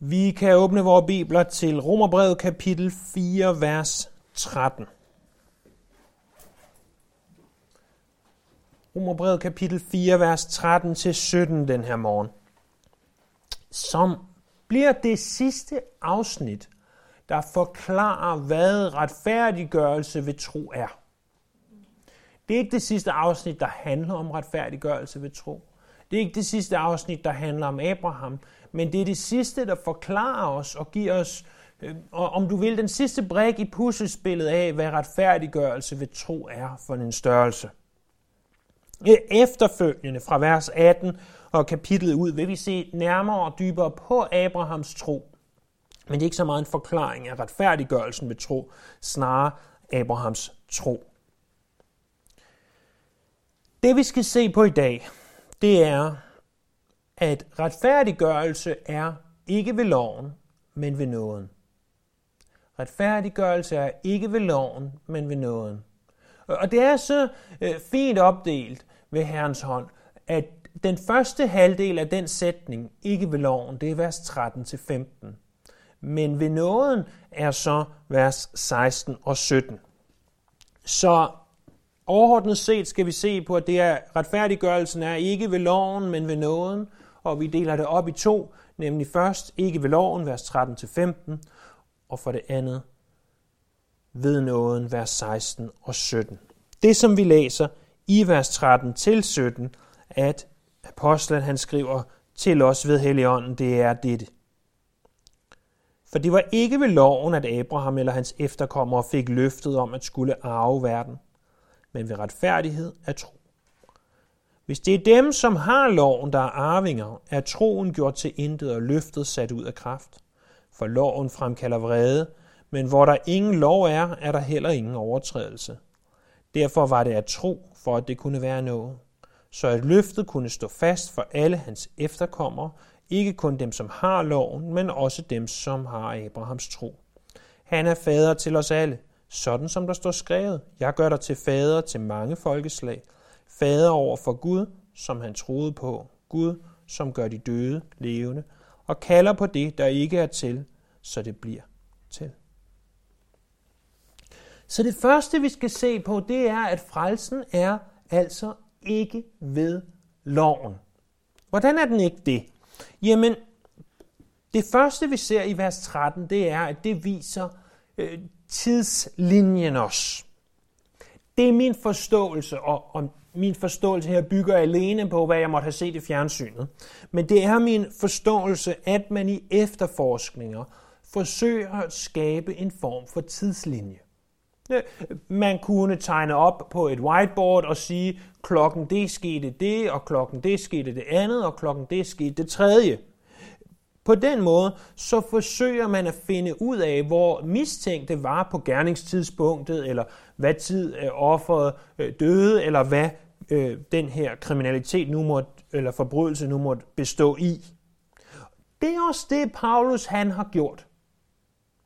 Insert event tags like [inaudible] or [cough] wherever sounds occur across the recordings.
Vi kan åbne vores bibler til Romerbrevet kapitel 4, vers 13. Romerbrevet kapitel 4, vers 13 til 17 den her morgen. Som bliver det sidste afsnit, der forklarer, hvad retfærdiggørelse ved tro er. Det er ikke det sidste afsnit, der handler om retfærdiggørelse ved tro. Det er ikke det sidste afsnit, der handler om Abraham, men det er det sidste, der forklarer os og giver os, øh, om du vil, den sidste brik i puslespillet af, hvad retfærdiggørelse ved tro er for en størrelse. Efterfølgende fra vers 18 og kapitlet ud vil vi se nærmere og dybere på Abrahams tro. Men det er ikke så meget en forklaring af retfærdiggørelsen ved tro, snarere Abrahams tro. Det vi skal se på i dag, det er, at retfærdiggørelse er ikke ved loven, men ved nåden. Retfærdiggørelse er ikke ved loven, men ved nåden. Og det er så øh, fint opdelt ved Herrens hånd, at den første halvdel af den sætning, ikke ved loven, det er vers 13-15. Men ved nåden er så vers 16 og 17. Så overordnet set skal vi se på, at det er, retfærdiggørelsen er ikke ved loven, men ved nåden, og vi deler det op i to, nemlig først ikke ved loven, vers 13-15, og for det andet ved nåden, vers 16 og 17. Det, som vi læser i vers 13 til 17, at apostlen han skriver til os ved Helligånden, det er dette. For det var ikke ved loven, at Abraham eller hans efterkommere fik løftet om at skulle arve verden, men ved retfærdighed af tro. Hvis det er dem, som har loven, der er arvinger, er troen gjort til intet og løftet sat ud af kraft. For loven fremkalder vrede, men hvor der ingen lov er, er der heller ingen overtrædelse. Derfor var det at tro, for at det kunne være noget. Så at løftet kunne stå fast for alle hans efterkommere, ikke kun dem, som har loven, men også dem, som har Abrahams tro. Han er fader til os alle, sådan som der står skrevet. Jeg gør dig til fader til mange folkeslag, fader over for Gud, som han troede på, Gud, som gør de døde levende, og kalder på det, der ikke er til, så det bliver til. Så det første, vi skal se på, det er, at frelsen er altså ikke ved loven. Hvordan er den ikke det? Jamen, det første, vi ser i vers 13, det er, at det viser øh, tidslinjen os. Det er min forståelse, og, og min forståelse her bygger alene på, hvad jeg måtte have set i fjernsynet. Men det er min forståelse, at man i efterforskninger forsøger at skabe en form for tidslinje. Øh, man kunne tegne op på et whiteboard og sige, klokken det skete det, og klokken det skete det andet, og klokken det skete det tredje. På den måde, så forsøger man at finde ud af, hvor mistænkte var på gerningstidspunktet, eller hvad tid øh, offeret øh, døde, eller hvad øh, den her kriminalitet nu måtte, eller forbrydelse nu måtte bestå i. Det er også det, Paulus han har gjort.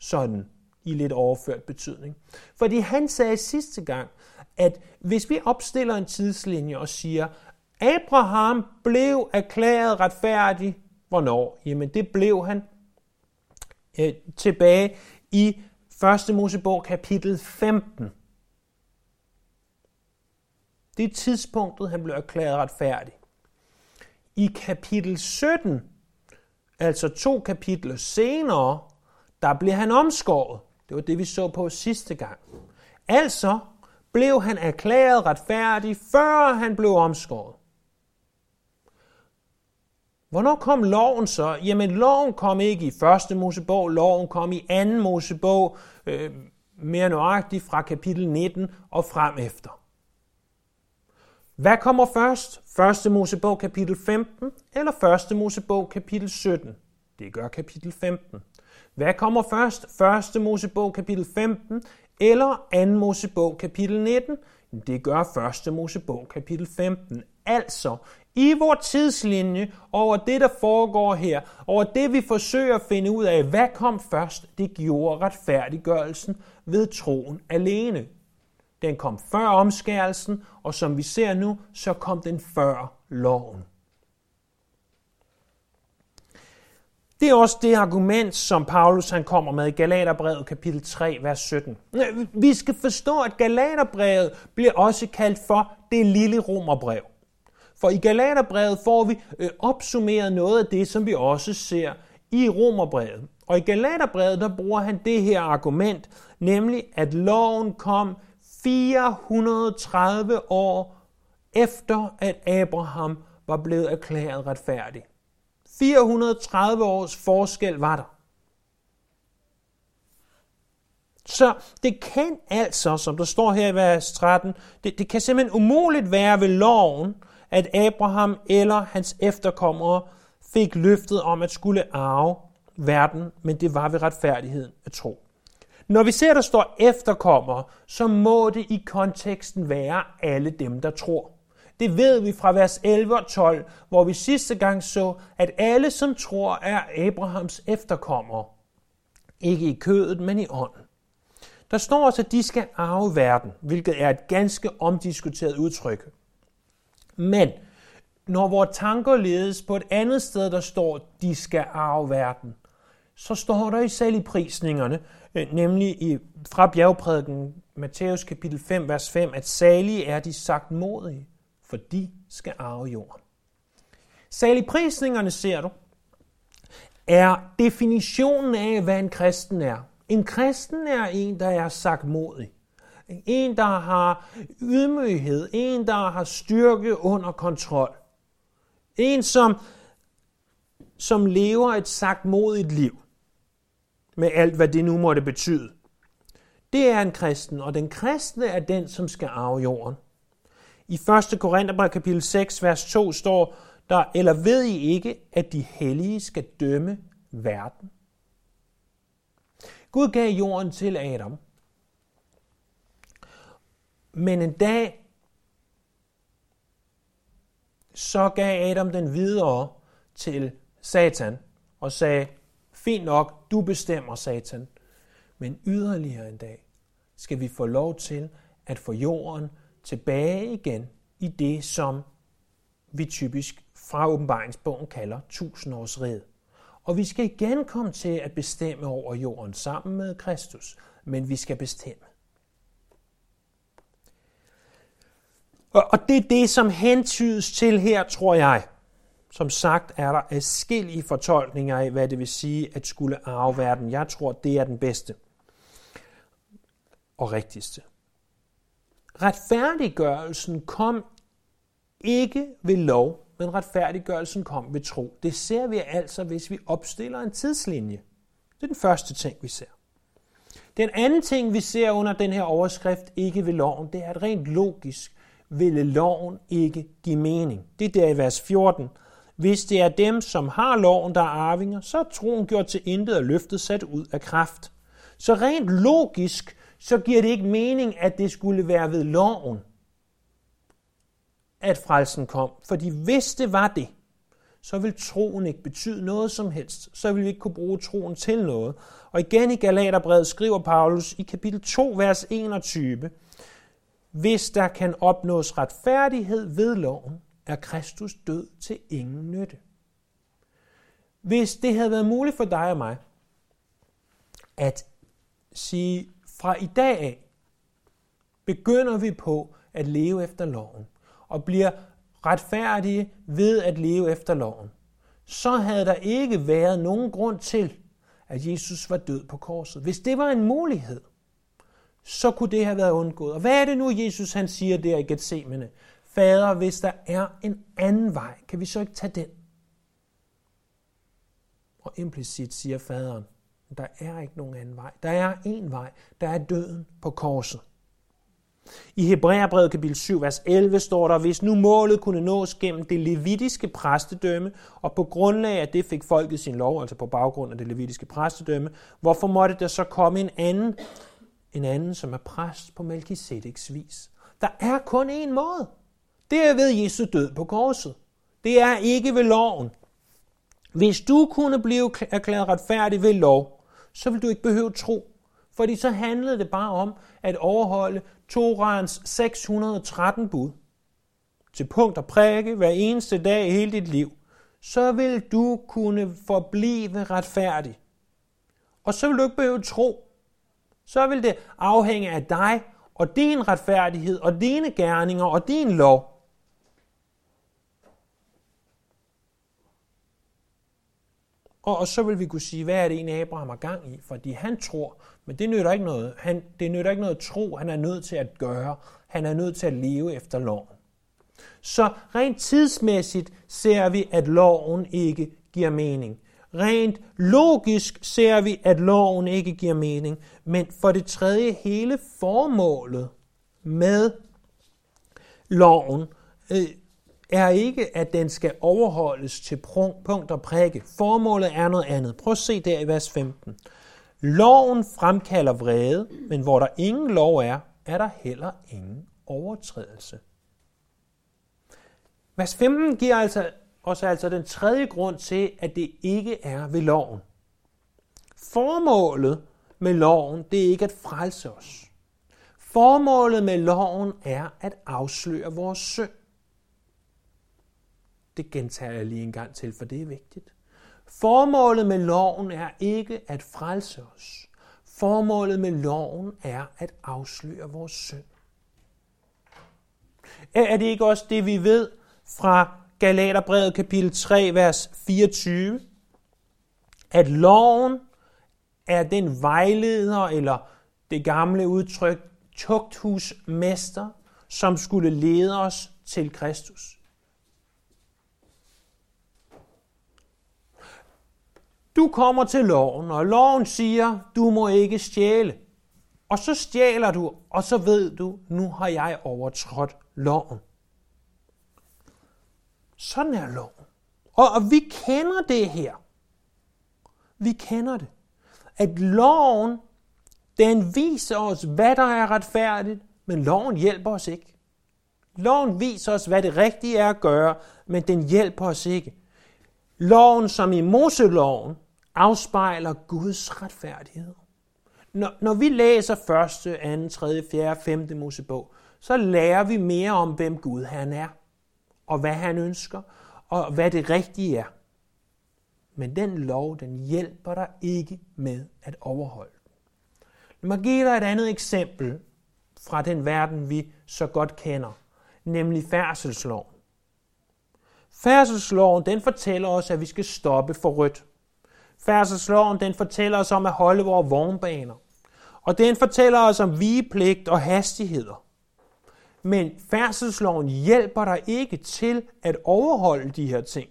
Sådan i lidt overført betydning. Fordi han sagde sidste gang, at hvis vi opstiller en tidslinje og siger, Abraham blev erklæret retfærdig, hvornår? Jamen det blev han øh, tilbage i 1. Mosebog kapitel 15. Det er tidspunktet, han blev erklæret retfærdig. I kapitel 17, altså to kapitler senere, der blev han omskåret. Det var det, vi så på sidste gang. Altså blev han erklæret retfærdig, før han blev omskåret. Hvornår kom loven så? Jamen, loven kom ikke i første Mosebog, loven kom i anden Mosebog, øh, mere nøjagtigt fra kapitel 19 og frem efter. Hvad kommer først? Første Mosebog kapitel 15 eller første Mosebog kapitel 17? Det gør kapitel 15. Hvad kommer først? Første Mosebog kapitel 15 eller anden Mosebog kapitel 19? Det gør første Mosebog kapitel 15. Altså, i vores tidslinje over det, der foregår her, over det, vi forsøger at finde ud af, hvad kom først, det gjorde retfærdiggørelsen ved troen alene. Den kom før omskærelsen, og som vi ser nu, så kom den før loven. Det er også det argument, som Paulus han kommer med i Galaterbrevet kapitel 3, vers 17. Vi skal forstå, at Galaterbrevet bliver også kaldt for det lille romerbrev. For i Galaterbrevet får vi øh, opsummeret noget af det, som vi også ser i romerbrevet. Og i Galaterbrevet, der bruger han det her argument, nemlig at loven kom 430 år efter, at Abraham var blevet erklæret retfærdig. 430 års forskel var der. Så det kan altså, som der står her i vers 13, det, det kan simpelthen umuligt være ved loven, at Abraham eller hans efterkommere fik løftet om at skulle arve verden, men det var ved retfærdigheden at tro. Når vi ser, der står efterkommere, så må det i konteksten være alle dem, der tror. Det ved vi fra vers 11 og 12, hvor vi sidste gang så, at alle, som tror, er Abrahams efterkommere. Ikke i kødet, men i ånden. Der står også, at de skal arve verden, hvilket er et ganske omdiskuteret udtryk. Men når vores tanker ledes på et andet sted, der står, de skal arve verden, så står der i saligprisningerne, prisningerne, nemlig i, fra bjergprædiken, Matthæus kapitel 5, vers 5, at salige er de sagt modige, for de skal arve jorden. Saligprisningerne, ser du, er definitionen af, hvad en kristen er. En kristen er en, der er sagt modig. En, der har ydmyghed. En, der har styrke under kontrol. En, som, som lever et sagt modigt liv. Med alt, hvad det nu måtte betyde. Det er en kristen, og den kristne er den, som skal arve jorden. I 1. Korintherbrev kapitel 6, vers 2 står der, eller ved I ikke, at de hellige skal dømme verden? Gud gav jorden til Adam. Men en dag, så gav Adam den videre til Satan og sagde, fint nok, du bestemmer Satan, men yderligere en dag skal vi få lov til at få jorden tilbage igen i det, som vi typisk fra åbenbaringsbogen kalder tusindårsred. Og vi skal igen komme til at bestemme over jorden sammen med Kristus, men vi skal bestemme. Og det er det, som hentydes til her, tror jeg. Som sagt er der adskillige fortolkninger af, hvad det vil sige at skulle arve verden. Jeg tror, det er den bedste og rigtigste. Retfærdiggørelsen kom ikke ved lov, men retfærdiggørelsen kom ved tro. Det ser vi altså, hvis vi opstiller en tidslinje. Det er den første ting, vi ser. Den anden ting, vi ser under den her overskrift, ikke ved loven, det er, at rent logisk ville loven ikke give mening. Det er der i vers 14. Hvis det er dem, som har loven, der er arvinger, så er troen gjort til intet og løftet sat ud af kraft. Så rent logisk så giver det ikke mening, at det skulle være ved loven, at frelsen kom. Fordi hvis det var det, så vil troen ikke betyde noget som helst. Så vil vi ikke kunne bruge troen til noget. Og igen i Galaterbrevet skriver Paulus i kapitel 2, vers 21, hvis der kan opnås retfærdighed ved loven, er Kristus død til ingen nytte. Hvis det havde været muligt for dig og mig at sige, fra i dag af begynder vi på at leve efter loven og bliver retfærdige ved at leve efter loven, så havde der ikke været nogen grund til, at Jesus var død på korset. Hvis det var en mulighed, så kunne det have været undgået. Og hvad er det nu, Jesus han siger der i Gethsemane? Fader, hvis der er en anden vej, kan vi så ikke tage den? Og implicit siger faderen, der er ikke nogen anden vej. Der er en vej. Der er døden på korset. I Hebræerbrevet kapitel 7, vers 11 står der, hvis nu målet kunne nås gennem det levitiske præstedømme, og på grundlag af det fik folket sin lov, altså på baggrund af det levitiske præstedømme, hvorfor måtte der så komme en anden, en anden som er præst på Melchizedeks vis? Der er kun én måde. Det er ved Jesu død på korset. Det er ikke ved loven. Hvis du kunne blive erklæret retfærdig ved lov, så vil du ikke behøve tro. Fordi så handlede det bare om at overholde Torans 613 bud. Til punkt og prikke hver eneste dag i hele dit liv. så vil du kunne forblive retfærdig. Og så vil du ikke behøve tro. Så vil det afhænge af dig og din retfærdighed og dine gerninger og din lov. Og, og så vil vi kunne sige, hvad er det egentlig Abraham har gang i? Fordi han tror, men det nytter ikke noget. Han, det nytter ikke noget at tro, han er nødt til at gøre. Han er nødt til at leve efter loven. Så rent tidsmæssigt ser vi, at loven ikke giver mening. Rent logisk ser vi, at loven ikke giver mening. Men for det tredje, hele formålet med loven øh, er ikke, at den skal overholdes til punkt og prikke. Formålet er noget andet. Prøv at se der i vers 15. Loven fremkalder vrede, men hvor der ingen lov er, er der heller ingen overtrædelse. Vers 15 giver altså os altså den tredje grund til, at det ikke er ved loven. Formålet med loven, det er ikke at frelse os. Formålet med loven er at afsløre vores synd. Det gentager jeg lige en gang til, for det er vigtigt. Formålet med loven er ikke at frelse os. Formålet med loven er at afsløre vores synd. Er det ikke også det, vi ved fra Galaterbrevet kapitel 3, vers 24? At loven er den vejleder, eller det gamle udtryk, tugthusmester, som skulle lede os til Kristus. Du kommer til loven, og loven siger, du må ikke stjæle. Og så stjæler du, og så ved du, nu har jeg overtrådt loven. Sådan er loven. Og, og vi kender det her. Vi kender det. At loven, den viser os, hvad der er retfærdigt, men loven hjælper os ikke. Loven viser os, hvad det rigtige er at gøre, men den hjælper os ikke. Loven, som i Moseloven, afspejler Guds retfærdighed. Når, når vi læser 1., 2., 3., 4., 5. Mosebog, så lærer vi mere om, hvem Gud han er, og hvad han ønsker, og hvad det rigtige er. Men den lov, den hjælper dig ikke med at overholde Lad mig give dig et andet eksempel fra den verden, vi så godt kender, nemlig færdselsloven. Færdselsloven, den fortæller os, at vi skal stoppe for rødt. Færdselsloven, den fortæller os om at holde vores vognbaner. Og den fortæller os om vigepligt og hastigheder. Men færdselsloven hjælper dig ikke til at overholde de her ting.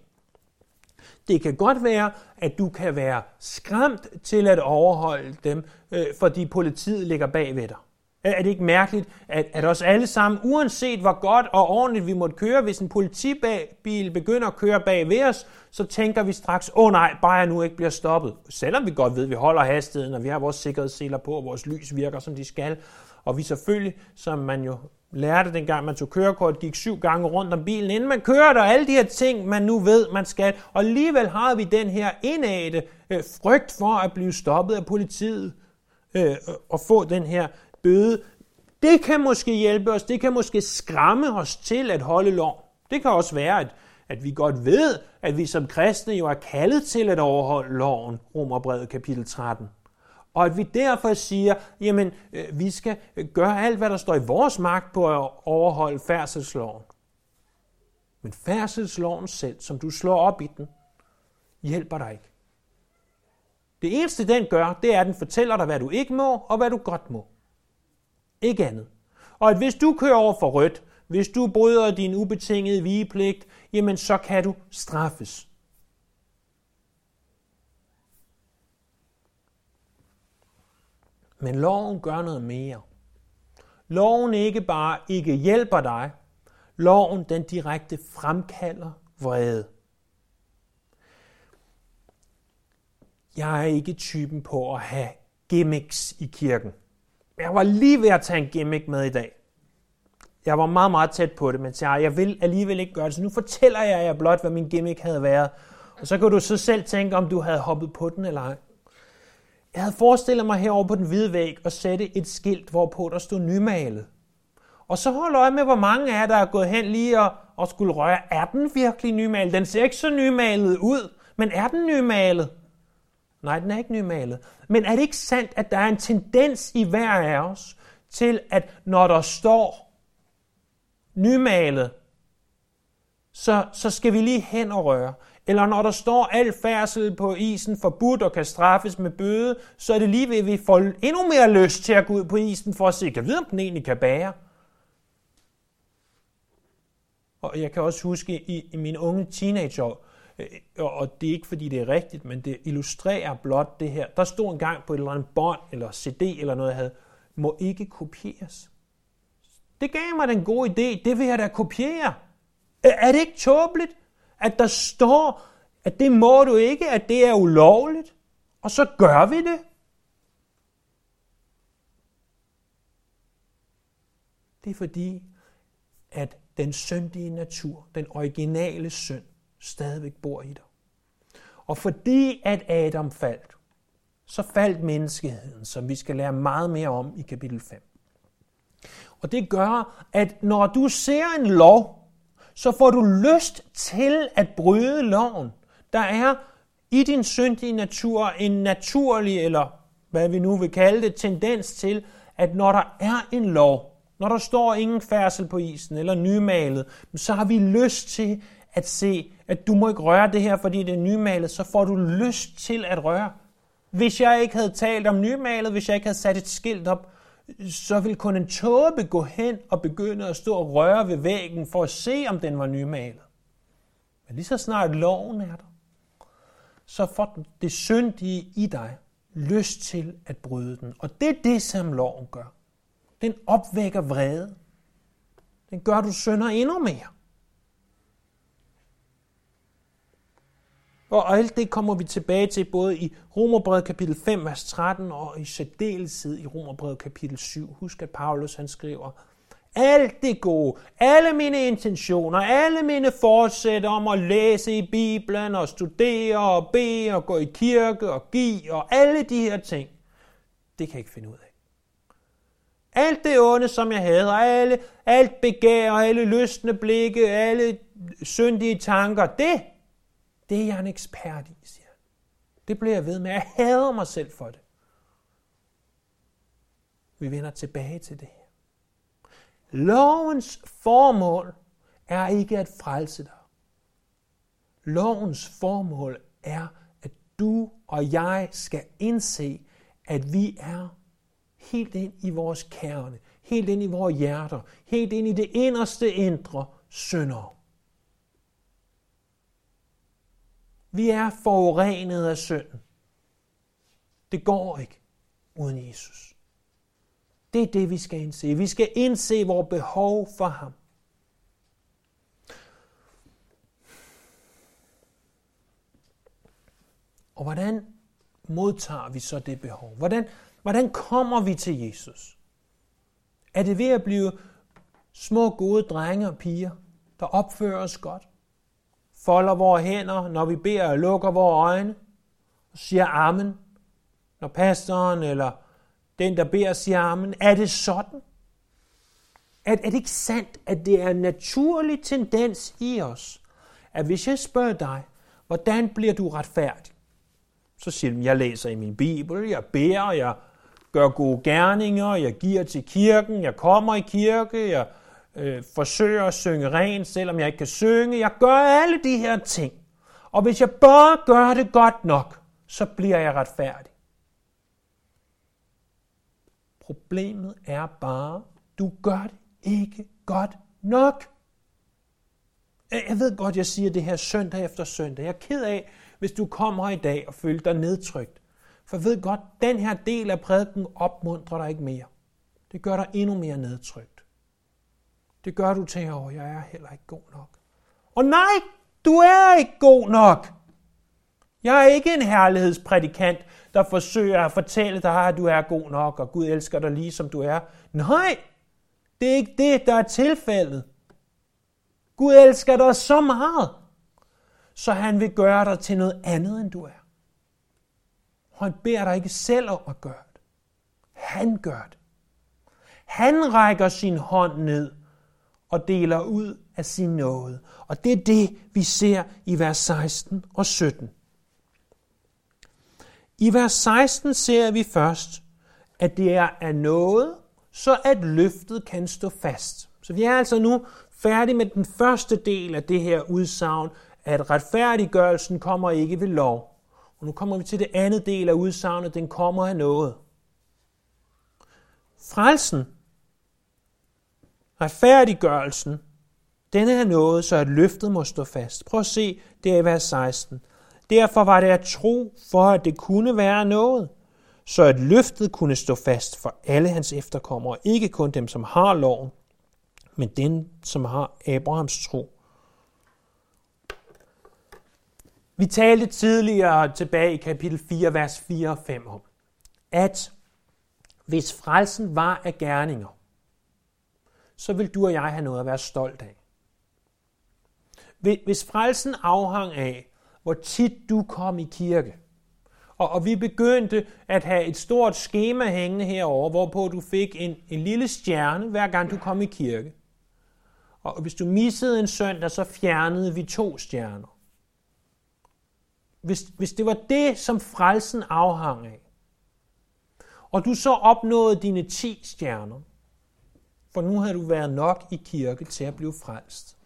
Det kan godt være, at du kan være skræmt til at overholde dem, øh, fordi politiet ligger bag ved dig. Er det ikke mærkeligt, at, at os alle sammen, uanset hvor godt og ordentligt vi måtte køre, hvis en politibil begynder at køre bag ved os, så tænker vi straks, åh oh, nej, bare jeg nu ikke bliver stoppet. Selvom vi godt ved, at vi holder hastigheden, og vi har vores sikkerhedsseler på, og vores lys virker, som de skal. Og vi selvfølgelig, som man jo lærte dengang man tog kørekort, gik syv gange rundt om bilen, inden man kører der, alle de her ting, man nu ved, man skal. Og alligevel har vi den her indadte øh, frygt for at blive stoppet af politiet øh, og få den her bøde, det kan måske hjælpe os, det kan måske skræmme os til at holde lov. Det kan også være, at, at vi godt ved, at vi som kristne jo er kaldet til at overholde loven, Romerbrevet kapitel 13. Og at vi derfor siger, jamen, øh, vi skal øh, gøre alt, hvad der står i vores magt på at overholde færdselsloven. Men færdselsloven selv, som du slår op i den, hjælper dig ikke. Det eneste, den gør, det er, at den fortæller dig, hvad du ikke må, og hvad du godt må. Ikke andet. Og at hvis du kører over for rødt, hvis du bryder din ubetingede vigepligt, jamen så kan du straffes. Men loven gør noget mere. Loven ikke bare ikke hjælper dig, loven den direkte fremkalder vrede. Jeg er ikke typen på at have gimmicks i kirken. Jeg var lige ved at tage en gimmick med i dag. Jeg var meget, meget tæt på det, men jeg, jeg vil alligevel ikke gøre det, så nu fortæller jeg jer blot, hvad min gimmick havde været. Og så kan du så selv tænke, om du havde hoppet på den eller ej. Jeg havde forestillet mig herovre på den hvide væg at sætte et skilt, hvorpå der stod nymalet. Og så hold øje med, hvor mange af jer, der er gået hen lige og, og skulle røre. Er den virkelig nymalet? Den ser ikke så nymalet ud, men er den nymalet? Nej, den er ikke nymalet. Men er det ikke sandt, at der er en tendens i hver af os til, at når der står nymalet, så, så skal vi lige hen og røre. Eller når der står al færdsel på isen forbudt og kan straffes med bøde, så er det lige ved, at vi får endnu mere lyst til at gå ud på isen for at se, kan vide, om den egentlig kan bære. Og jeg kan også huske i, i mine unge teenageår, øh, og det er ikke fordi det er rigtigt, men det illustrerer blot det her. Der stod en gang på et eller andet bånd eller CD eller noget, jeg havde, må ikke kopieres. Det gav mig den gode idé, det vil jeg da kopiere. Er det ikke tåbeligt, at der står, at det må du ikke, at det er ulovligt, og så gør vi det? Det er fordi, at den syndige natur, den originale synd, stadigvæk bor i dig. Og fordi at Adam faldt, så faldt menneskeheden, som vi skal lære meget mere om i kapitel 5. Og det gør, at når du ser en lov, så får du lyst til at bryde loven. Der er i din syndige natur en naturlig, eller hvad vi nu vil kalde det, tendens til, at når der er en lov, når der står ingen færdsel på isen eller nymalet, så har vi lyst til at se, at du må ikke røre det her, fordi det er nymalet, så får du lyst til at røre. Hvis jeg ikke havde talt om nymalet, hvis jeg ikke havde sat et skilt op, så ville kun en tåbe gå hen og begynde at stå og røre ved væggen for at se, om den var nymalet. Men lige så snart loven er der, så får det syndige i dig lyst til at bryde den. Og det er det, som loven gør. Den opvækker vrede. Den gør, at du synder endnu mere. Og alt det kommer vi tilbage til både i Romerbrevet kapitel 5, vers 13 og i særdeleshed i Romerbrevet kapitel 7. Husk, at Paulus han skriver, alt det gode, alle mine intentioner, alle mine forsæt om at læse i Bibelen og studere og bede og gå i kirke og give og alle de her ting, det kan jeg ikke finde ud af. Alt det onde, som jeg havde, og alle, alt begær og alle lystende blikke, alle syndige tanker, det det er jeg en ekspert i, siger han. Det bliver jeg ved med. Jeg hader mig selv for det. Vi vender tilbage til det her. Lovens formål er ikke at frelse dig. Lovens formål er, at du og jeg skal indse, at vi er helt ind i vores kerne, helt ind i vores hjerter, helt ind i det inderste indre synder. Vi er forurenet af synden. Det går ikke uden Jesus. Det er det, vi skal indse. Vi skal indse vores behov for ham. Og hvordan modtager vi så det behov? Hvordan, hvordan kommer vi til Jesus? Er det ved at blive små gode drenge og piger, der opfører os godt? Folder vores hænder, når vi beder og lukker vores øjne, og siger amen, når pastoren eller den, der beder, siger amen. Er det sådan? Er, er det ikke sandt, at det er en naturlig tendens i os, at hvis jeg spørger dig, hvordan bliver du retfærdig? Så siger du, jeg læser i min bibel, jeg beder, jeg gør gode gerninger, jeg giver til kirken, jeg kommer i kirke, jeg øh, forsøger at synge rent, selvom jeg ikke kan synge. Jeg gør alle de her ting. Og hvis jeg bare gør det godt nok, så bliver jeg retfærdig. Problemet er bare, du gør det ikke godt nok. Jeg ved godt, jeg siger det her søndag efter søndag. Jeg er ked af, hvis du kommer i dag og føler dig nedtrykt. For jeg ved godt, den her del af prædiken opmuntrer dig ikke mere. Det gør dig endnu mere nedtrykt. Det gør du til, at jeg er heller ikke god nok. Og nej, du er ikke god nok. Jeg er ikke en herlighedsprædikant, der forsøger at fortælle dig, at du er god nok, og Gud elsker dig lige som du er. Nej, det er ikke det, der er tilfældet. Gud elsker dig så meget, så han vil gøre dig til noget andet, end du er. Og han beder dig ikke selv om at gøre det. Han gør det. Han rækker sin hånd ned og deler ud af sin nåde. Og det er det, vi ser i vers 16 og 17. I vers 16 ser vi først, at det er af noget, så at løftet kan stå fast. Så vi er altså nu færdige med den første del af det her udsagn, at retfærdiggørelsen kommer ikke ved lov. Og nu kommer vi til det andet del af udsagnet, den kommer af noget. Frelsen, retfærdiggørelsen, den er noget, så at løftet må stå fast. Prøv at se, det er i vers 16. Derfor var det at tro, for at det kunne være noget, så at løftet kunne stå fast for alle hans efterkommere, ikke kun dem, som har loven, men den, som har Abrahams tro. Vi talte tidligere tilbage i kapitel 4, vers 4 og 5 om, at hvis frelsen var af gerninger, så vil du og jeg have noget at være stolt af. Hvis frelsen afhang af, hvor tit du kom i kirke, og, og vi begyndte at have et stort schema hængende herover, hvorpå du fik en, en lille stjerne, hver gang du kom i kirke. Og hvis du missede en søndag, så fjernede vi to stjerner. Hvis, hvis det var det, som frelsen afhang af, og du så opnåede dine 10 stjerner, for nu har du været nok i kirke til at blive frelst.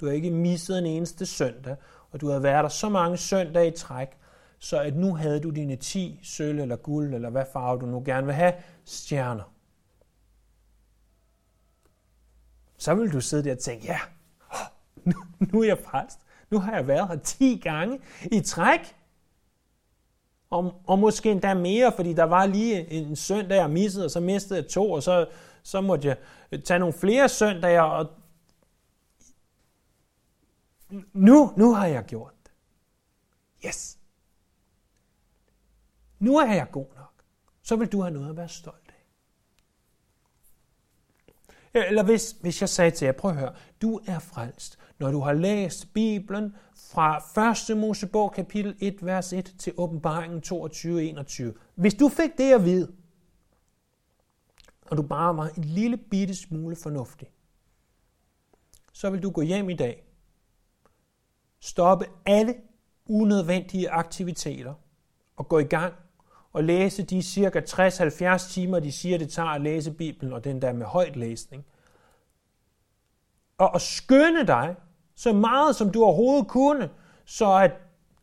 Du har ikke misset en eneste søndag, og du har været der så mange søndage i træk, så at nu havde du dine 10 sølv eller guld, eller hvad farve du nu gerne vil have, stjerner. Så vil du sidde der og tænke, ja, [laughs] nu, nu er jeg frelst. Nu har jeg været her 10 gange i træk. Og, og måske endda mere, fordi der var lige en søndag, jeg missede, og så mistede jeg to, og så, så måtte jeg øh, tage nogle flere søndage, og nu, nu har jeg gjort det. Yes. Nu er jeg god nok. Så vil du have noget at være stolt af. Øh, eller hvis, hvis jeg sagde til jer, prøv at høre, du er frelst, når du har læst Bibelen fra 1. Mosebog kapitel 1, vers 1 til åbenbaringen 22, 21. Hvis du fik det at vide, og du bare var en lille bitte smule fornuftig, så vil du gå hjem i dag, stoppe alle unødvendige aktiviteter og gå i gang og læse de cirka 60-70 timer, de siger, det tager at læse Bibelen, og den der med højt læsning. Og, og skynde dig så meget, som du overhovedet kunne, så at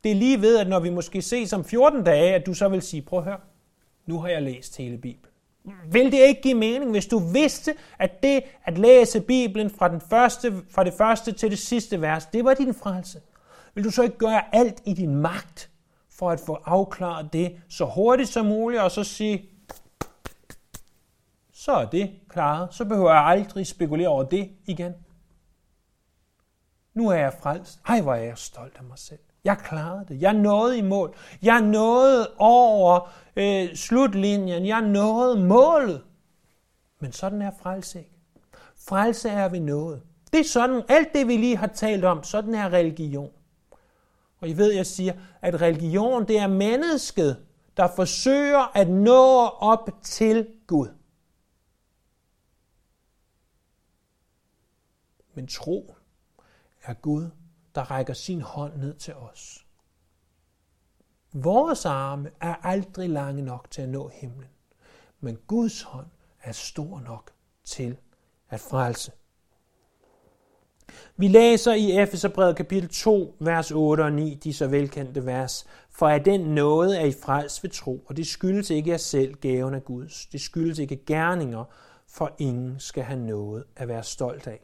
det er lige ved, at når vi måske ses om 14 dage, at du så vil sige, prøv at høre, nu har jeg læst hele Bibelen. Vil det ikke give mening, hvis du vidste, at det at læse Bibelen fra, den første, fra det første til det sidste vers, det var din frelse? Vil du så ikke gøre alt i din magt for at få afklaret det så hurtigt som muligt, og så sige, så er det klaret. Så behøver jeg aldrig spekulere over det igen. Nu er jeg frelst. Ej, hvor er jeg stolt af mig selv. Jeg klarede det. Jeg nåede i mål. Jeg nåede over øh, slutlinjen. Jeg nåede målet. Men sådan er frelse ikke. Frelse er ved noget. Det er sådan, alt det vi lige har talt om, sådan er religion. Og I ved, jeg siger, at religion det er mennesket, der forsøger at nå op til Gud. Men tro er Gud, der rækker sin hånd ned til os. Vores arme er aldrig lange nok til at nå himlen, men Guds hånd er stor nok til at frelse. Vi læser i Efeserbrevet kapitel 2, vers 8 og 9, de så velkendte vers. For at den nåde er i frels ved tro, og det skyldes ikke jer selv, gaven af Guds. Det skyldes ikke gerninger, for ingen skal have noget at være stolt af.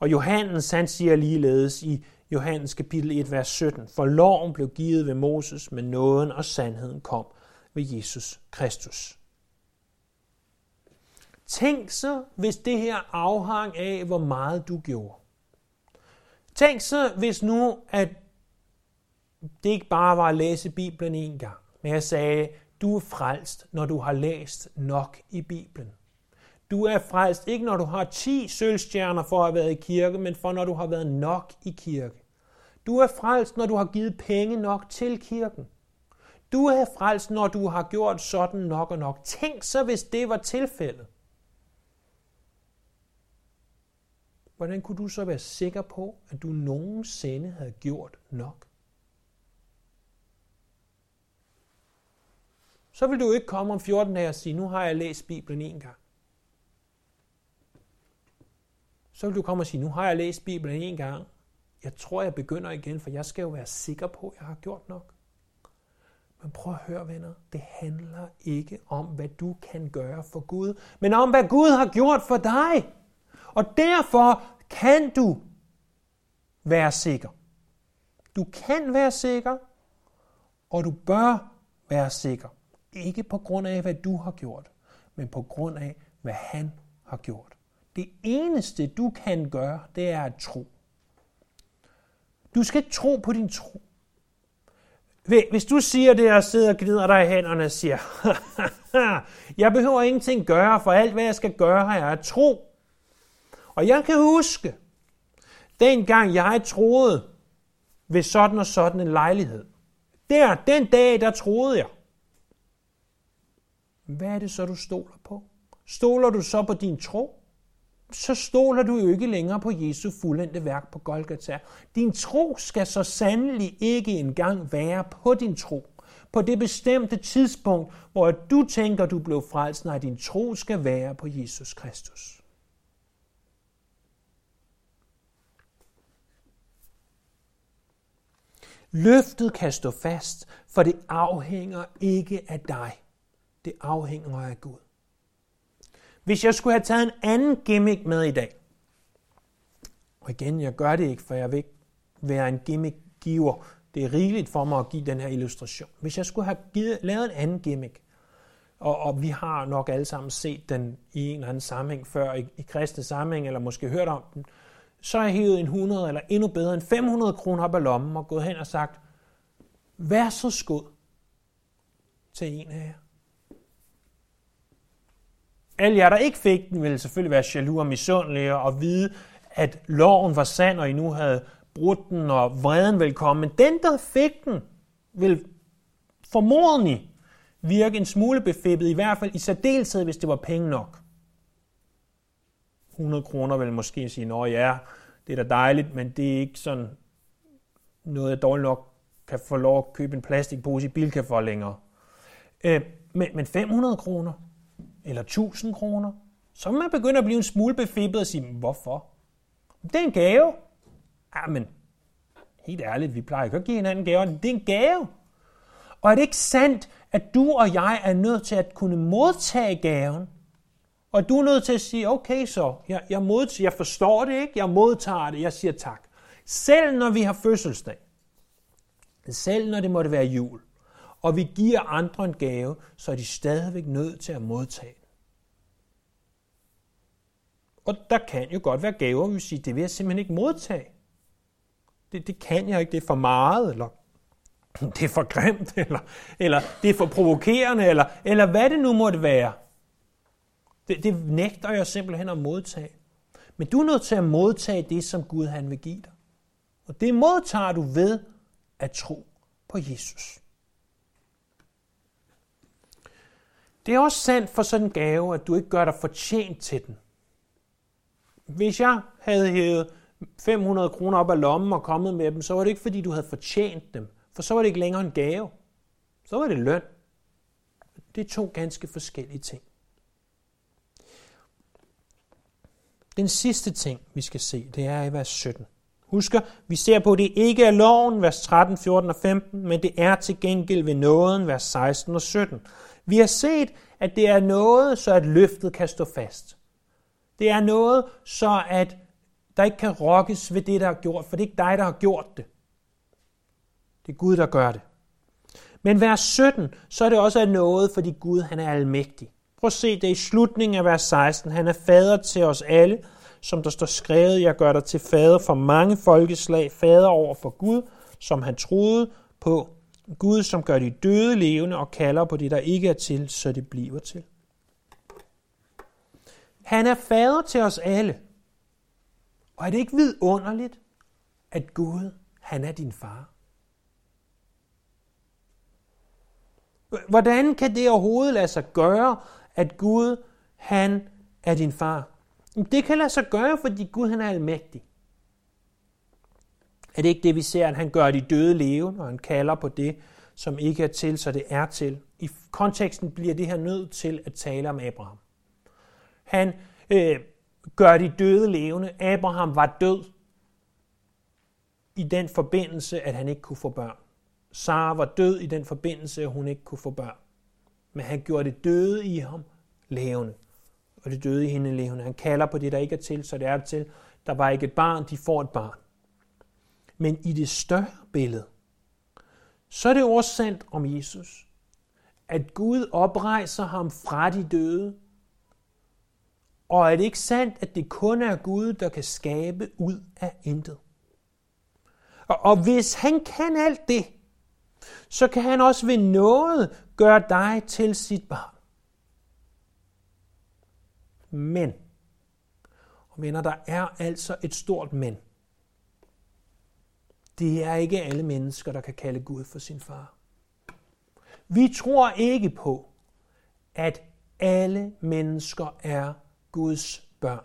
Og Johannes, han siger ligeledes i Johannes kapitel 1, vers 17, For loven blev givet ved Moses, men nåden og sandheden kom ved Jesus Kristus. Tænk så, hvis det her afhang af, hvor meget du gjorde. Tænk så, hvis nu, at det ikke bare var at læse Bibelen en gang, men jeg sagde, du er frelst, når du har læst nok i Bibelen. Du er frelst ikke, når du har 10 sølvstjerner for at have været i kirke, men for når du har været nok i kirke. Du er frelst, når du har givet penge nok til kirken. Du er frelst, når du har gjort sådan nok og nok. Tænk så, hvis det var tilfældet. hvordan kunne du så være sikker på, at du nogensinde havde gjort nok? Så vil du ikke komme om 14 dage og sige, nu har jeg læst Bibelen en gang. Så vil du komme og sige, nu har jeg læst Bibelen en gang. Jeg tror, jeg begynder igen, for jeg skal jo være sikker på, at jeg har gjort nok. Men prøv at høre, venner. Det handler ikke om, hvad du kan gøre for Gud, men om, hvad Gud har gjort for dig. Og derfor kan du være sikker. Du kan være sikker, og du bør være sikker. Ikke på grund af, hvad du har gjort, men på grund af, hvad han har gjort. Det eneste, du kan gøre, det er at tro. Du skal ikke tro på din tro. Hvis du siger det og sidder og glider dig i hænderne og siger, [laughs] jeg behøver ingenting gøre, for alt hvad jeg skal gøre, har jeg at tro. Og jeg kan huske, dengang jeg troede ved sådan og sådan en lejlighed. Der, den dag, der troede jeg. Hvad er det så, du stoler på? Stoler du så på din tro? Så stoler du jo ikke længere på Jesu fuldendte værk på Golgata. Din tro skal så sandelig ikke engang være på din tro. På det bestemte tidspunkt, hvor du tænker, du blev frelst, nej, din tro skal være på Jesus Kristus. Løftet kan stå fast, for det afhænger ikke af dig. Det afhænger af Gud. Hvis jeg skulle have taget en anden gimmick med i dag, og igen, jeg gør det ikke, for jeg vil ikke være en gimmickgiver. Det er rigeligt for mig at give den her illustration. Hvis jeg skulle have givet, lavet en anden gimmick, og, og vi har nok alle sammen set den i en eller anden sammenhæng før, i, i kristne sammenhæng, eller måske hørt om den, så har jeg hævet en 100 eller endnu bedre en 500 kroner op af lommen og gået hen og sagt, vær så skod til en af jer. Alle jer, der ikke fik den, ville selvfølgelig være jaloux og misundelige og vide, at loven var sand, og I nu havde brudt den, og vreden ville komme. Men den, der fik den, vil formodentlig virke en smule befippet, i hvert fald i særdeleshed, hvis det var penge nok. 100 kroner vil måske sige, at ja, det er da dejligt, men det er ikke sådan noget, jeg dårligt nok kan få lov at købe en plastikpose i Bilka for længere. Øh, men, men 500 kroner, eller 1000 kroner, så man begynde at blive en smule befippet og sige, hvorfor? Det er en gave. Jamen, helt ærligt, vi plejer ikke at give hinanden gaver. Det er en gave. Og er det ikke sandt, at du og jeg er nødt til at kunne modtage gaven? Og du er nødt til at sige, okay så, jeg, jeg, modtager, jeg forstår det ikke, jeg modtager det, jeg siger tak. Selv når vi har fødselsdag, selv når det måtte være jul, og vi giver andre en gave, så er de stadigvæk nødt til at modtage den. Og der kan jo godt være gaver, vi siger, det vil jeg simpelthen ikke modtage. Det, det kan jeg ikke, det er for meget, eller det er for grimt, eller, eller det er for provokerende, eller, eller hvad det nu måtte være. Det, det nægter jeg simpelthen at modtage. Men du er nødt til at modtage det, som Gud han vil give dig. Og det modtager du ved at tro på Jesus. Det er også sandt for sådan en gave, at du ikke gør dig fortjent til den. Hvis jeg havde hævet 500 kroner op af lommen og kommet med dem, så var det ikke, fordi du havde fortjent dem. For så var det ikke længere en gave. Så var det løn. Det er to ganske forskellige ting. Den sidste ting, vi skal se, det er i vers 17. Husker, vi ser på, at det ikke er loven, vers 13, 14 og 15, men det er til gengæld ved nåden, vers 16 og 17. Vi har set, at det er noget, så at løftet kan stå fast. Det er noget, så at der ikke kan rokkes ved det, der er gjort, for det er ikke dig, der har gjort det. Det er Gud, der gør det. Men vers 17, så er det også af noget, fordi Gud han er almægtig. Prøv at se det i slutningen af vers 16. Han er fader til os alle, som der står skrevet, jeg gør dig til fader for mange folkeslag, fader over for Gud, som han troede på. Gud, som gør de døde levende og kalder på det, der ikke er til, så det bliver til. Han er fader til os alle. Og er det ikke vidunderligt, at Gud, han er din far? Hvordan kan det overhovedet lade sig gøre, at Gud, han er din far? Det kan lade sig gøre, fordi Gud han er almægtig. Er det ikke det, vi ser, at han gør de døde levende, og han kalder på det, som ikke er til, så det er til? I konteksten bliver det her nødt til at tale om Abraham. Han øh, gør de døde levende. Abraham var død i den forbindelse, at han ikke kunne få børn. Sara var død i den forbindelse, at hun ikke kunne få børn. Men han gjorde det døde i ham levende. Og det døde i hende levende. Han kalder på det, der ikke er til, så det er til. Der var ikke et barn, de får et barn. Men i det større billede, så er det også sandt om Jesus, at Gud oprejser ham fra de døde, og er det ikke sandt, at det kun er Gud, der kan skabe ud af intet? Og, og hvis han kan alt det, så kan han også ved noget gøre dig til sit barn. Men, og venner, der er altså et stort men. Det er ikke alle mennesker, der kan kalde Gud for sin far. Vi tror ikke på, at alle mennesker er Guds børn.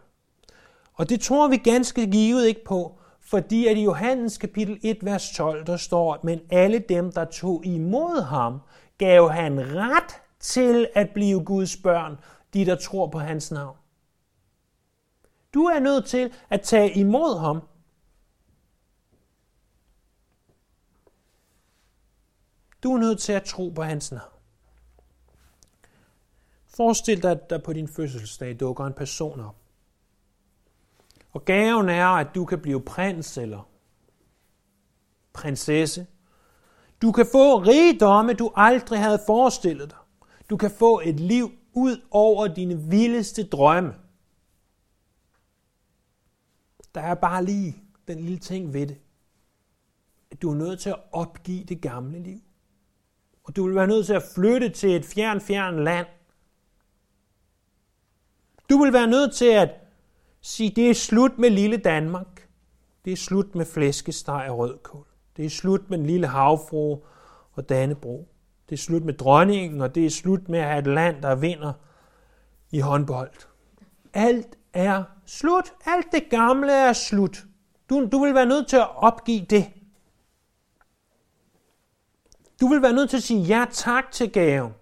Og det tror vi ganske givet ikke på, fordi at i Johannes kapitel 1, vers 12, der står, men alle dem, der tog imod ham, gav han ret til at blive Guds børn, de der tror på hans navn. Du er nødt til at tage imod ham. Du er nødt til at tro på hans navn. Forestil dig, at der på din fødselsdag dukker en person op. Og gaven er, at du kan blive prins eller prinsesse. Du kan få rigdomme, du aldrig havde forestillet dig. Du kan få et liv ud over dine vildeste drømme. Der er bare lige den lille ting ved det. At du er nødt til at opgive det gamle liv. Og du vil være nødt til at flytte til et fjern, fjern land. Du vil være nødt til at sige, det er slut med lille Danmark. Det er slut med flæskesteg og rødkål. Det er slut med den lille havfru og Dannebro. Det er slut med dronningen, og det er slut med at have et land, der vinder i håndbold. Alt er slut. Alt det gamle er slut. Du, du vil være nødt til at opgive det. Du vil være nødt til at sige ja tak til gaven.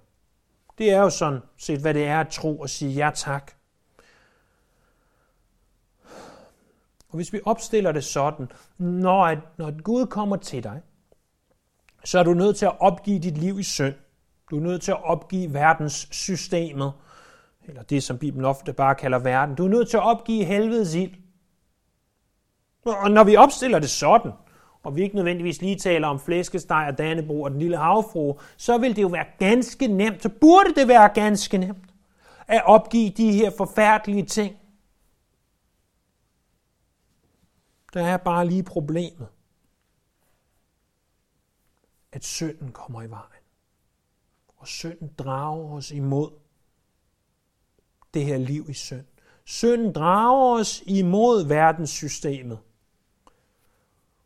Det er jo sådan set, hvad det er at tro og sige ja tak. Og hvis vi opstiller det sådan, når, at, når Gud kommer til dig, så er du nødt til at opgive dit liv i synd. Du er nødt til at opgive verdenssystemet, eller det, som Bibelen ofte bare kalder verden. Du er nødt til at opgive helvedes ild. Og når vi opstiller det sådan, og vi ikke nødvendigvis lige taler om flæskesteg og Dannebro og den lille havfru, så vil det jo være ganske nemt, så burde det være ganske nemt, at opgive de her forfærdelige ting. Der er bare lige problemet, at synden kommer i vejen. Og synden drager os imod det her liv i synd. Synden drager os imod verdenssystemet.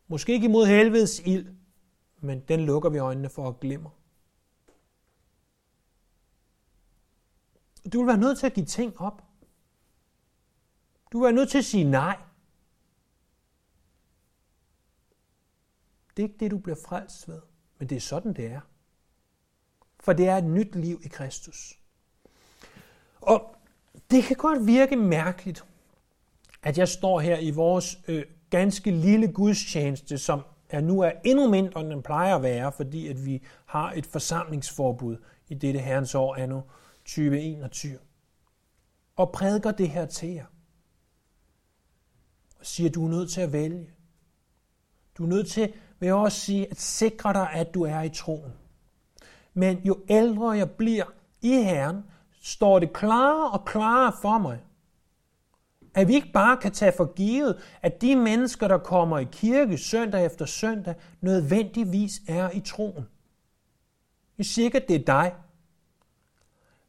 Måske ikke imod helvedes ild, men den lukker vi øjnene for at glemme. Du vil være nødt til at give ting op. Du vil være nødt til at sige nej. Det er ikke det, du bliver frelst ved, men det er sådan, det er. For det er et nyt liv i Kristus. Og det kan godt virke mærkeligt, at jeg står her i vores øh, ganske lille gudstjeneste, som er nu er endnu mindre, end den plejer at være, fordi at vi har et forsamlingsforbud i dette herrens år anno 2021. Og prædiker det her til jer. Og siger, at du er nødt til at vælge. Du er nødt til, vil jeg også sige, at sikre dig, at du er i troen. Men jo ældre jeg bliver i Herren, står det klarere og klarere for mig, at vi ikke bare kan tage for givet, at de mennesker, der kommer i kirke søndag efter søndag, nødvendigvis er i troen. Jeg siger ikke, at det er dig.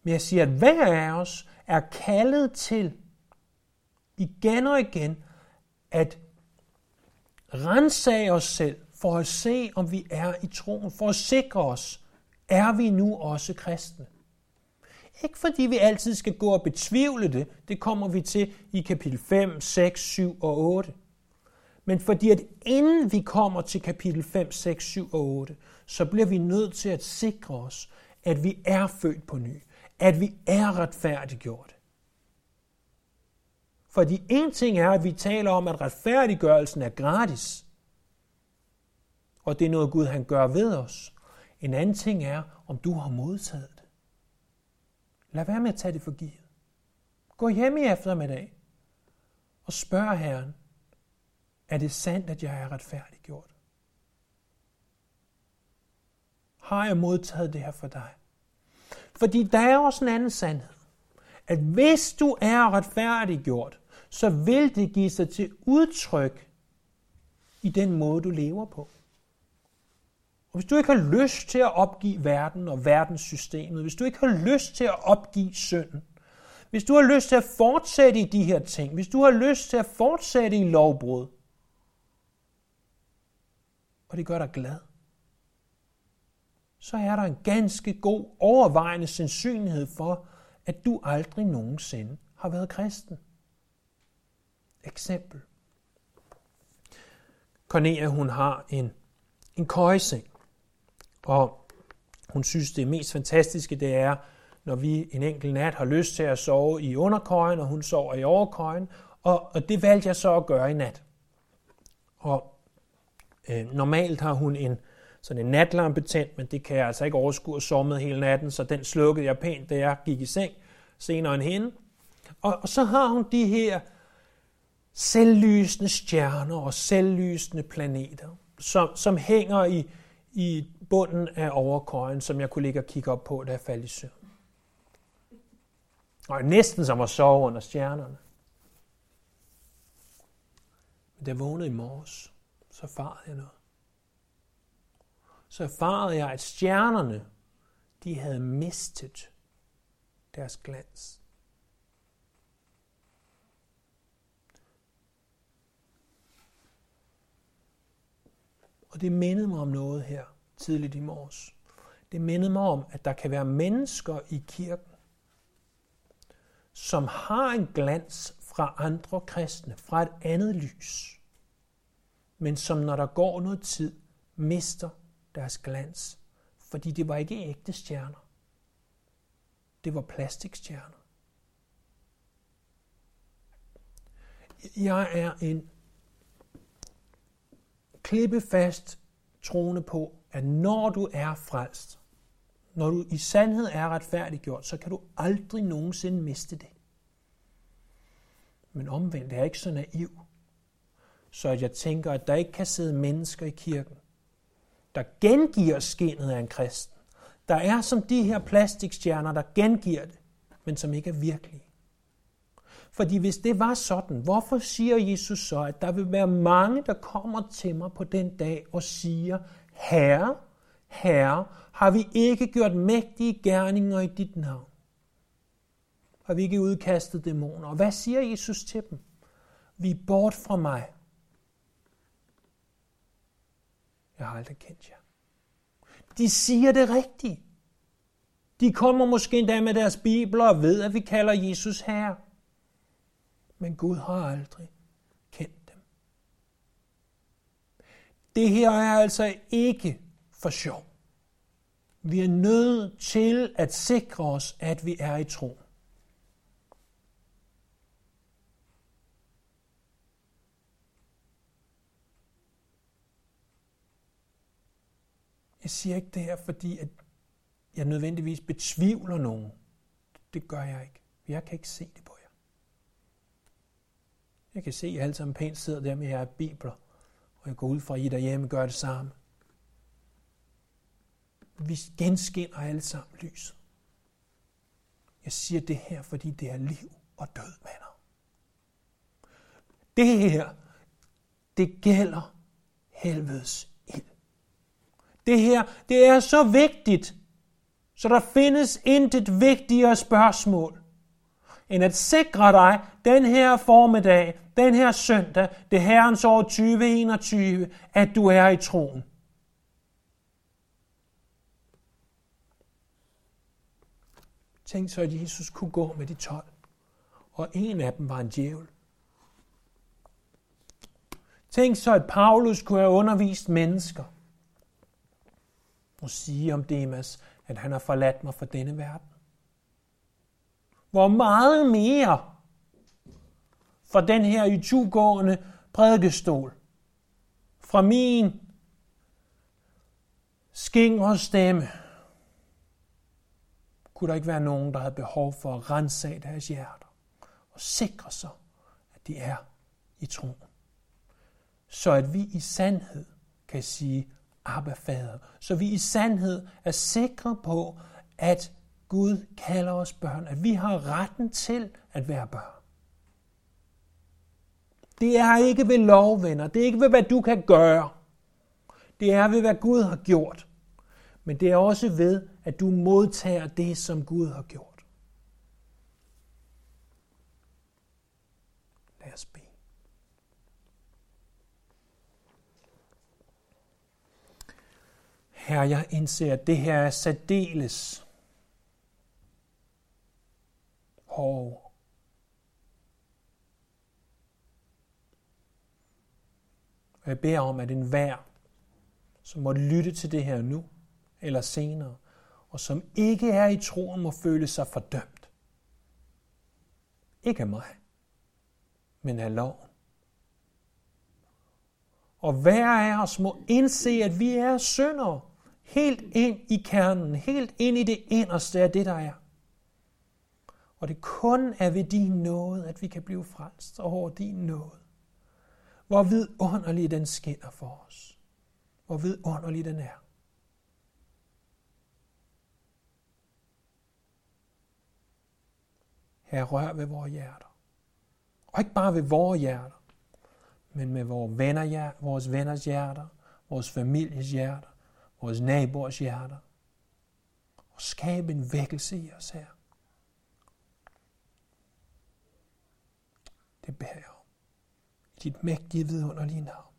Men jeg siger, at hver af os er kaldet til igen og igen at rensage os selv for at se, om vi er i troen, for at sikre os, er vi nu også kristne. Ikke fordi vi altid skal gå og betvivle det, det kommer vi til i kapitel 5, 6, 7 og 8. Men fordi at inden vi kommer til kapitel 5, 6, 7 og 8, så bliver vi nødt til at sikre os, at vi er født på ny, at vi er retfærdiggjort. Fordi en ting er, at vi taler om, at retfærdiggørelsen er gratis, og det er noget Gud han gør ved os. En anden ting er, om du har modtaget. Lad være med at tage det for givet. Gå hjem i eftermiddag og spørg Herren, er det sandt, at jeg er retfærdiggjort? Har jeg modtaget det her for dig? Fordi der er også en anden sandhed. At hvis du er retfærdiggjort, så vil det give sig til udtryk i den måde, du lever på. Og hvis du ikke har lyst til at opgive verden og verdenssystemet, hvis du ikke har lyst til at opgive synden, hvis du har lyst til at fortsætte i de her ting, hvis du har lyst til at fortsætte i lovbrud, og det gør dig glad, så er der en ganske god, overvejende sandsynlighed for, at du aldrig nogensinde har været kristen. Eksempel. Cornelia, hun har en, en køjeseng, og hun synes, det mest fantastiske, det er, når vi en enkelt nat har lyst til at sove i underkøjen, og hun sover i overkøjen, og, og det valgte jeg så at gøre i nat. Og øh, normalt har hun en sådan en natlampe tændt, men det kan jeg altså ikke overskue at sove med hele natten, så den slukkede jeg pænt, da jeg gik i seng senere end hende. Og, og så har hun de her selvlysende stjerner og selvlysende planeter, som, som hænger i, i bunden af overkøjen, som jeg kunne ligge og kigge op på, da jeg faldt i søvn. Og næsten som at sove under stjernerne. Men da jeg vågnede i morges, så erfarede jeg noget. Så erfarede jeg, at stjernerne, de havde mistet deres glans. Og det mindede mig om noget her tidligt i morges. Det mindede mig om, at der kan være mennesker i kirken, som har en glans fra andre kristne, fra et andet lys, men som når der går noget tid, mister deres glans, fordi det var ikke ægte stjerner. Det var plastikstjerner. Jeg er en klippefast troende på, at når du er frelst, når du i sandhed er retfærdiggjort, så kan du aldrig nogensinde miste det. Men omvendt er jeg ikke så naiv, så at jeg tænker, at der ikke kan sidde mennesker i kirken, der gengiver skinnet af en kristen. Der er som de her plastikstjerner, der gengiver det, men som ikke er virkelige. Fordi hvis det var sådan, hvorfor siger Jesus så, at der vil være mange, der kommer til mig på den dag og siger, Herre, Herre, har vi ikke gjort mægtige gerninger i dit navn? Har vi ikke udkastet dæmoner? Og hvad siger Jesus til dem? Vi er bort fra mig. Jeg har aldrig kendt jer. De siger det rigtigt. De kommer måske endda med deres bibler og ved, at vi kalder Jesus Herre. Men Gud har aldrig kendt dem. Det her er altså ikke for sjov. Vi er nødt til at sikre os, at vi er i tro. Jeg siger ikke det her, fordi at jeg nødvendigvis betvivler nogen. Det gør jeg ikke. Jeg kan ikke se det på jer. Jeg kan se, at I alle sammen pænt sidder der med jeres bibler, og jeg går ud fra, at I derhjemme gør det samme. Vi genskinner alle sammen lyset. Jeg siger det her, fordi det er liv og død, venner. Det her, det gælder helvedes ild. Det her, det er så vigtigt, så der findes intet vigtigere spørgsmål, end at sikre dig den her formiddag, den her søndag, det herrens år 2021, at du er i troen. Tænk så, at Jesus kunne gå med de 12, og en af dem var en djævel. Tænk så, at Paulus kunne have undervist mennesker og sige om Demas, at han har forladt mig for denne verden. Hvor meget mere for den her i tugående prædikestol, fra min skingre stemme, kunne der ikke være nogen, der havde behov for at rense af deres hjerter og sikre sig, at de er i troen. Så at vi i sandhed kan sige, Abba Fader. Så vi i sandhed er sikre på, at Gud kalder os børn, at vi har retten til at være børn. Det er ikke ved lov, venner. Det er ikke ved, hvad du kan gøre. Det er ved, hvad Gud har gjort. Men det er også ved, at du modtager det, som Gud har gjort. Lad os bede. Herre, jeg indser, at det her er særdeles og Og jeg beder om, at enhver, som måtte lytte til det her nu eller senere, og som ikke er i troen, må føle sig fordømt. Ikke af mig, men af loven. Og hver af os må indse, at vi er syndere, helt ind i kernen, helt ind i det inderste af det, der er. Og det kun er ved din nåde, at vi kan blive frelst over din nåde. Hvor vidunderlig den skinner for os. Hvor vidunderlig den er. Her rør ved vores hjerter. Og ikke bare ved vores hjerter, men med vores, venner, vores venners hjerter, vores families hjerter, vores naboers hjerter. Og skab en vækkelse i os her. Det bærer jeg dit mægtige vidunderlige navn.